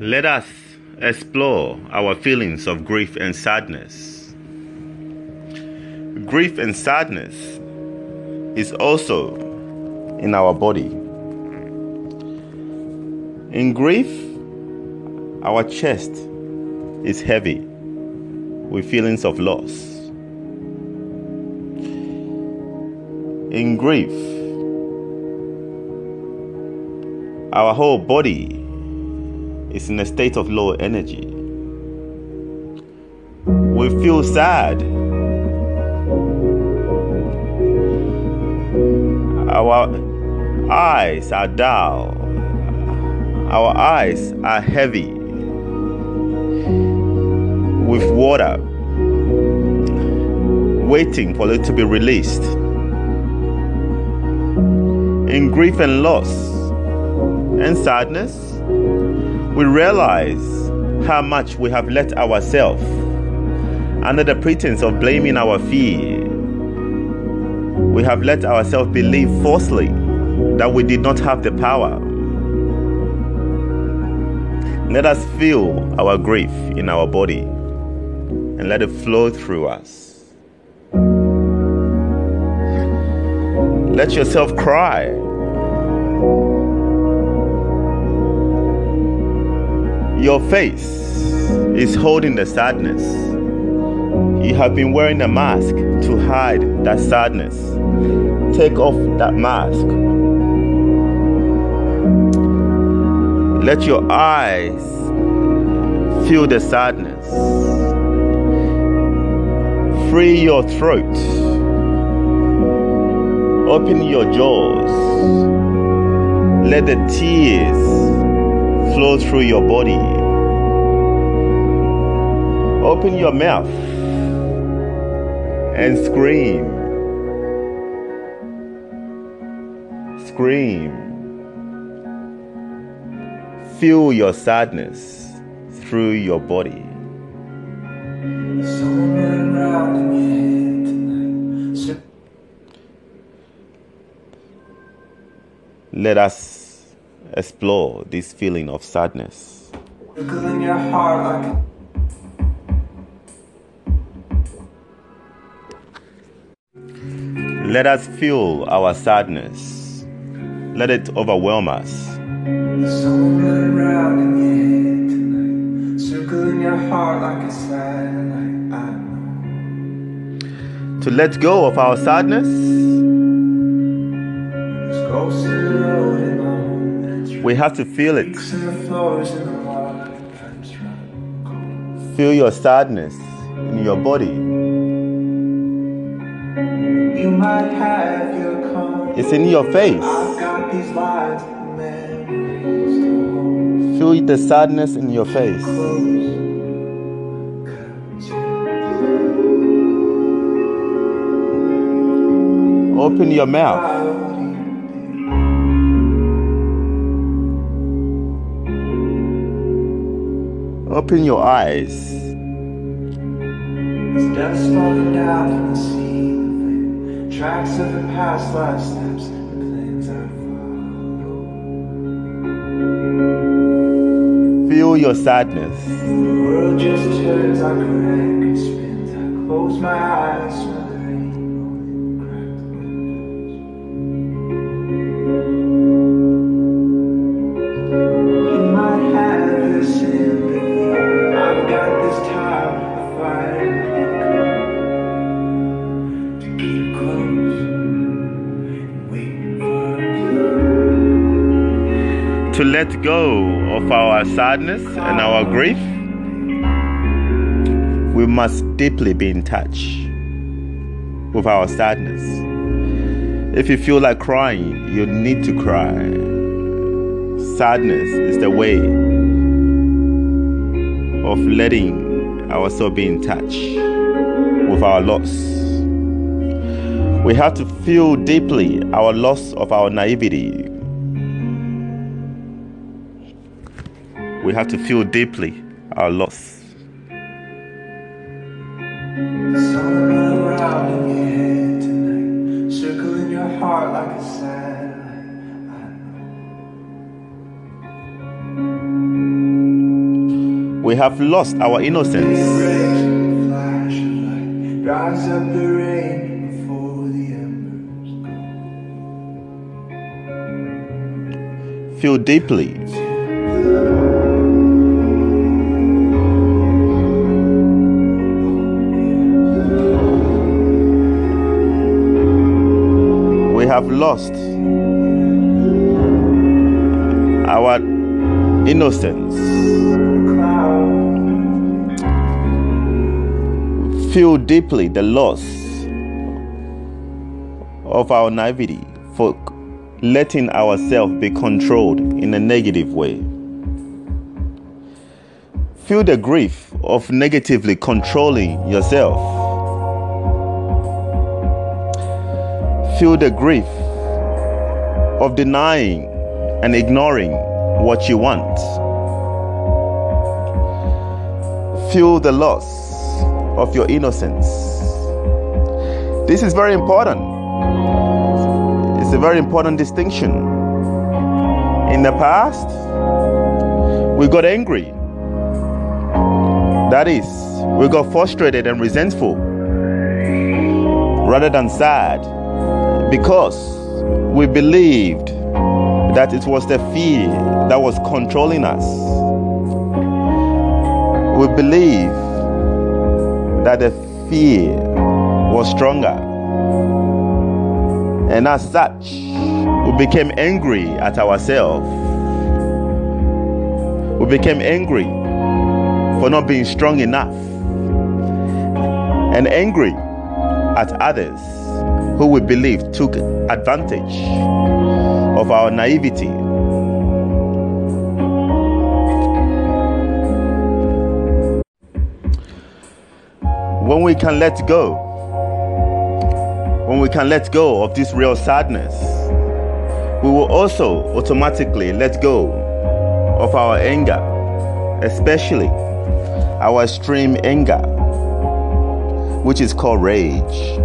Let us explore our feelings of grief and sadness. Grief and sadness is also in our body. In grief, our chest is heavy with feelings of loss. In grief, our whole body is in a state of low energy. We feel sad. Our eyes are dull. Our eyes are heavy with water, waiting for it to be released. In grief and loss and sadness, we realize how much we have let ourselves under the pretense of blaming our fear. We have let ourselves believe falsely that we did not have the power. Let us feel our grief in our body and let it flow through us. Let yourself cry. Your face is holding the sadness. You have been wearing a mask to hide that sadness. Take off that mask. Let your eyes feel the sadness. Free your throat. Open your jaws. Let the tears flow through your body. Open your mouth and scream. Scream. Feel your sadness through your body. Let us explore this feeling of sadness. Let us feel our sadness. Let it overwhelm us. Circle in your heart, like to let go of our sadness, we have to feel it. Feel your sadness in your body. It's in your face. Feel the sadness in your face. Open your mouth. Open your eyes. Steps falling down from the ceiling, tracks of the past life steps, and plans I follow. Feel your sadness. The world just turns like a record spins. I close my eyes, go of our sadness and our grief, we must deeply be in touch with our sadness. If you feel like crying, you need to cry. Sadness is the way of letting ourselves be in touch with our loss. We have to feel deeply our loss of our naivety. We have to feel deeply our loss. Somewhere in your head tonight, circling your heart like a satellite. We have lost our innocence. Breaks in a flash of light, dries up the rain before the embers. Feel deeply. We have lost our innocence. Feel deeply the loss of our naivety for letting ourselves be controlled in a negative way. Feel the grief of negatively controlling yourself. Feel the grief of denying and ignoring what you want. Feel the loss of your innocence. This is very important. It's a very important distinction. In the past, we got angry. That is, we got frustrated and resentful rather than sad because we believed that it was the fear that was controlling us. We believe that the fear was stronger. And as such, we became angry at ourselves. We became angry for not being strong enough. And angry at others who we believe took advantage of our naivety. When we can let go, when we can let go of this real sadness, we will also automatically let go of our anger, especially our extreme anger, which is called rage.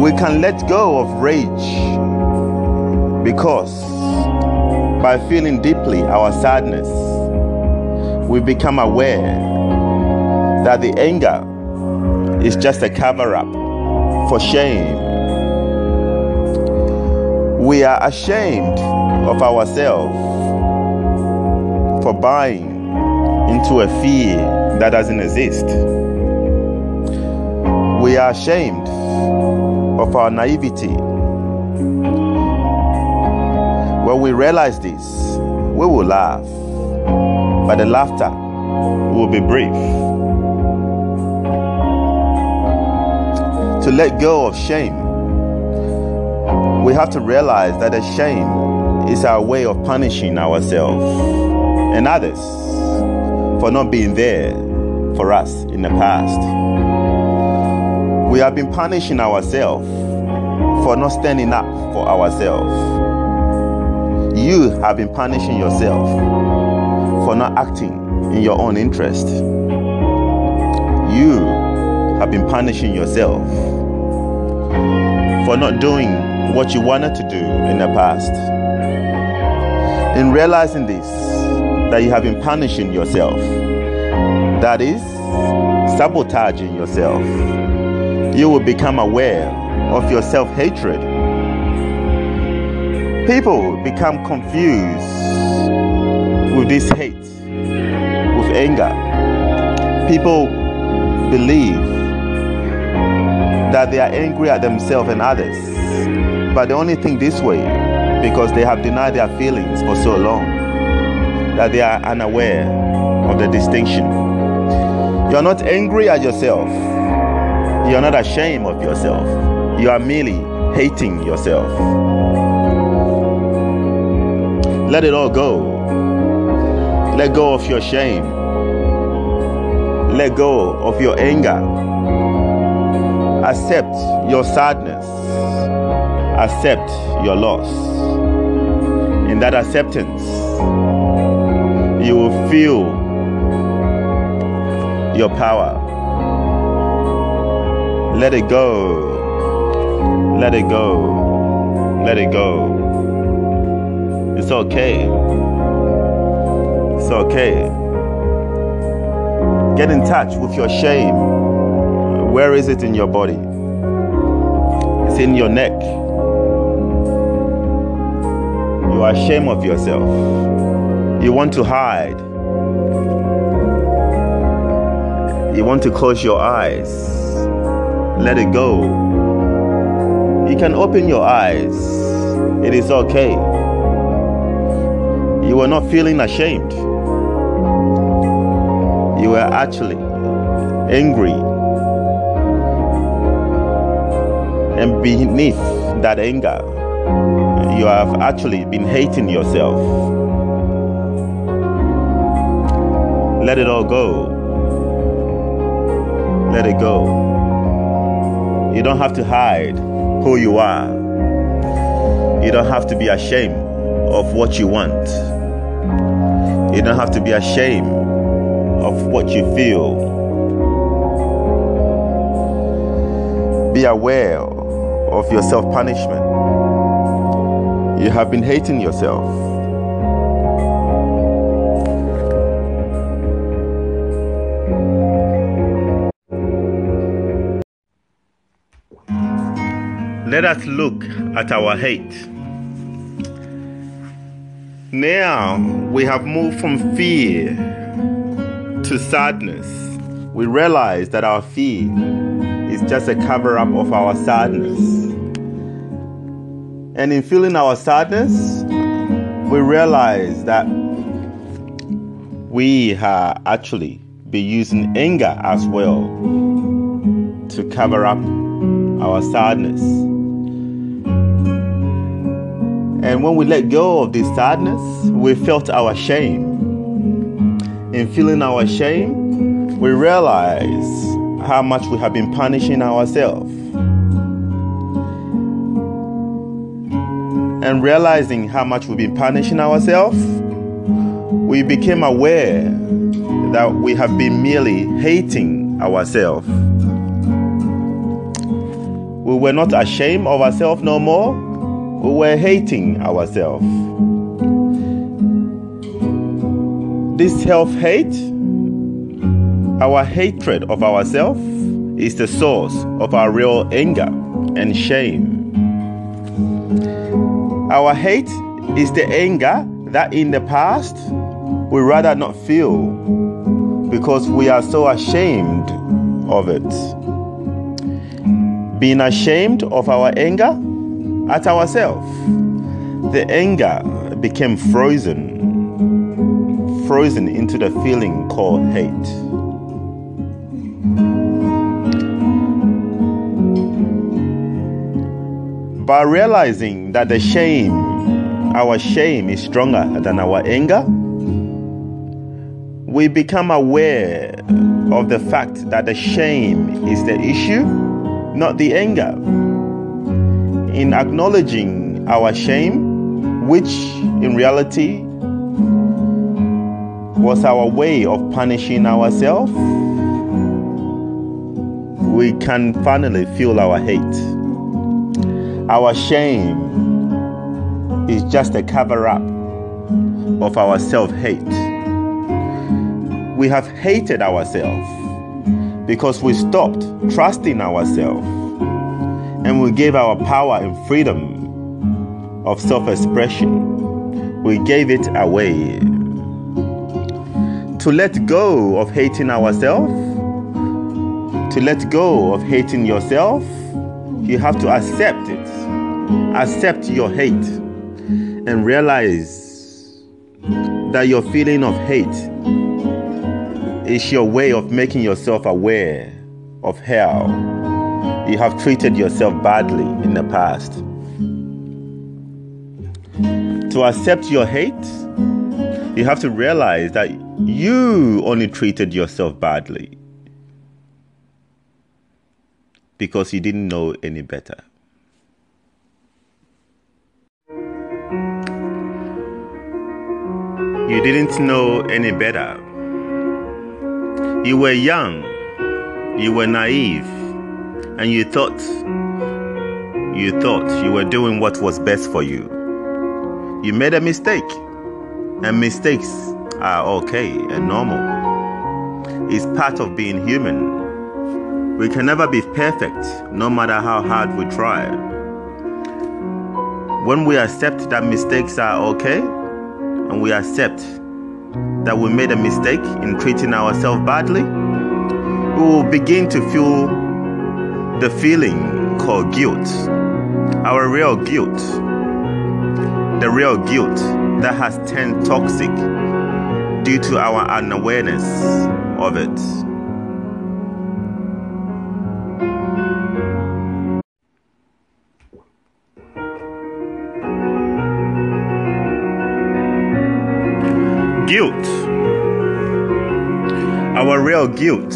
We can let go of rage because by feeling deeply our sadness, we become aware that the anger is just a cover up for shame. We are ashamed of ourselves for buying into a fear that doesn't exist. We are ashamed of our naivety. When we realize this, we will laugh, but the laughter will be brief. To let go of shame, we have to realize that the shame is our way of punishing ourselves and others for not being there for us in the past. We have been punishing ourselves for not standing up for ourselves. You have been punishing yourself for not acting in your own interest. You have been punishing yourself for not doing what you wanted to do in the past. In realizing this, that you have been punishing yourself, that is, sabotaging yourself, you will become aware of your self hatred. People become confused with this hate, with anger. People believe that they are angry at themselves and others, but they only think this way because they have denied their feelings for so long that they are unaware of the distinction. You are not angry at yourself. You are not ashamed of yourself. You are merely hating yourself. Let it all go. Let go of your shame. Let go of your anger. Accept your sadness. Accept your loss. In that acceptance, you will feel your power. Let it go. Let it go. Let it go. It's okay. It's okay. Get in touch with your shame. Where is it in your body? It's in your neck. You are ashamed of yourself. You want to hide. You want to close your eyes. Let it go. You can open your eyes. It is okay. You are not feeling ashamed. You are actually angry. And beneath that anger, you have actually been hating yourself. Let it all go. Let it go. You don't have to hide who you are. You don't have to be ashamed of what you want. You don't have to be ashamed of what you feel. Be aware of your self punishment. You have been hating yourself. Let us look at our hate. Now we have moved from fear to sadness. We realize that our fear is just a cover up of our sadness. And in feeling our sadness, we realize that we have actually be using anger as well to cover up our sadness. And when we let go of this sadness, we felt our shame. In feeling our shame, we realize how much we have been punishing ourselves. And realizing how much we've been punishing ourselves, we became aware that we have been merely hating ourselves. We were not ashamed of ourselves no more, we were hating ourselves. This self hate, our hatred of ourselves, is the source of our real anger and shame. Our hate is the anger that in the past we rather not feel because we are so ashamed of it. Being ashamed of our anger at ourselves, the anger became frozen, frozen into the feeling called hate. By realizing that the shame, our shame is stronger than our anger, we become aware of the fact that the shame is the issue, not the anger. In acknowledging our shame, which in reality was our way of punishing ourselves, we can finally feel our hate. Our shame is just a cover up of our self hate. We have hated ourselves because we stopped trusting ourselves and we gave our power and freedom of self expression. We gave it away. To let go of hating ourselves, to let go of hating yourself, you have to accept it. Accept your hate and realize that your feeling of hate is your way of making yourself aware of how you have treated yourself badly in the past. To accept your hate, you have to realize that you only treated yourself badly because you didn't know any better. You didn't know any better. You were young, you were naive, and you thought you thought you were doing what was best for you. You made a mistake, and mistakes are okay and normal. It's part of being human. We can never be perfect, no matter how hard we try. When we accept that mistakes are okay, and we accept that we made a mistake in treating ourselves badly, we will begin to feel the feeling called guilt. Our real guilt. The real guilt that has turned toxic due to our unawareness of it. Guilt. Our real guilt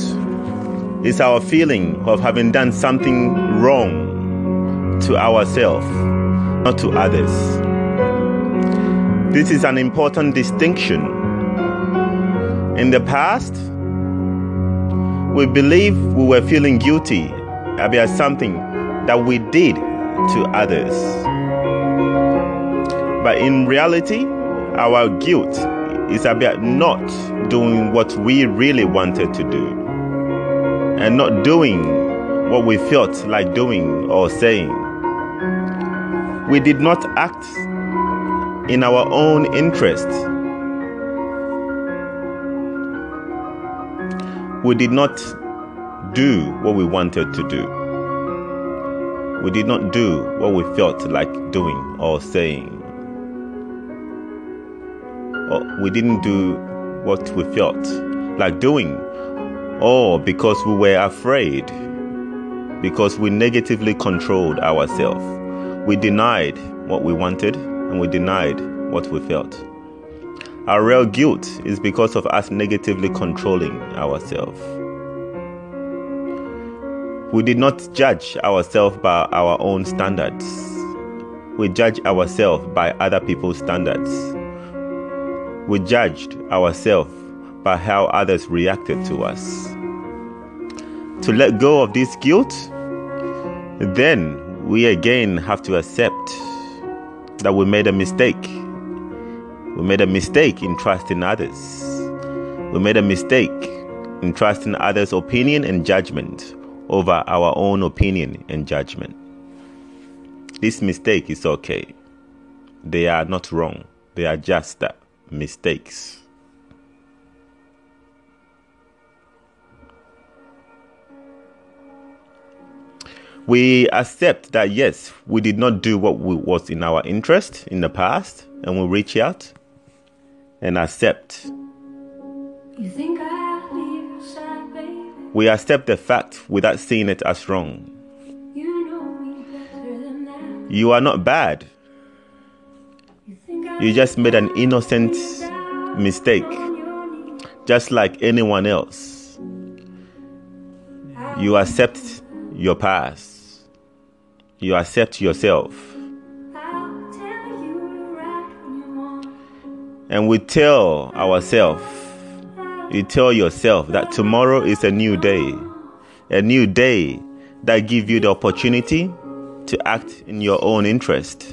is our feeling of having done something wrong to ourselves, not to others. This is an important distinction. In the past, we believe we were feeling guilty about something that we did to others. But in reality, our guilt is about not doing what we really wanted to do and not doing what we felt like doing or saying. We did not act in our own interest. We did not do what we wanted to do. We did not do what we felt like doing or saying. Or we didn't do what we felt like doing or because we were afraid, because we negatively controlled ourselves. We denied what we wanted and we denied what we felt. Our real guilt is because of us negatively controlling ourselves. We did not judge ourselves by our own standards. We judge ourselves by other people's standards. We judged ourselves by how others reacted to us. To let go of this guilt, then we again have to accept that we made a mistake. We made a mistake in trusting others. We made a mistake in trusting others' opinion and judgment over our own opinion and judgment. This mistake is okay. They are not wrong, they are just mistakes. We accept that yes, we did not do what was in our interest in the past, and we reach out and accept. we accept the fact without seeing it as wrong. You are not bad. You just made an innocent mistake, just like anyone else. You accept your past you accept yourself. And we tell ourselves, you tell yourself that tomorrow is a new day, a new day that gives you the opportunity to act in your own interest,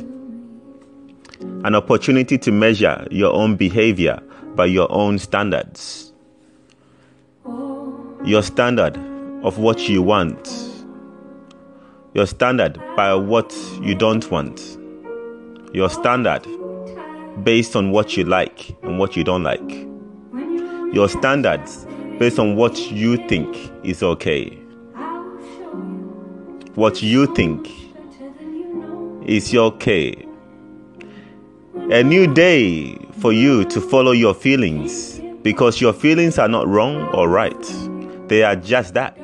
an opportunity to measure your own behavior by your own standards, your standard of what you want your standard by what you don't want. Your standard based on what you like and what you don't like. Your standards based on what you think is okay. What you think is okay. A new day for you to follow your feelings because your feelings are not wrong or right. They are just that.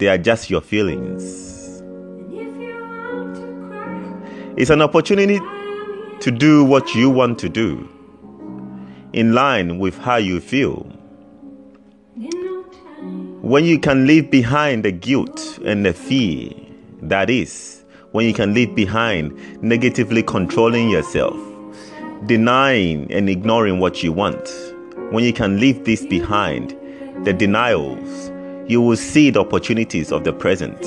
They are just your feelings. It's an opportunity to do what you want to do in line with how you feel. When you can leave behind the guilt and the fear, that is, when you can leave behind negatively controlling yourself, denying and ignoring what you want, when you can leave this behind, the denials, you will see the opportunities of the present.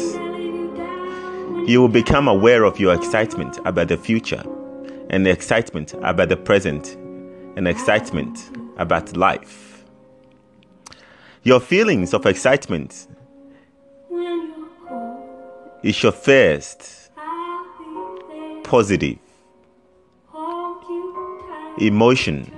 You will become aware of your excitement about the future, and the excitement about the present, and excitement about life. Your feelings of excitement is your first positive emotion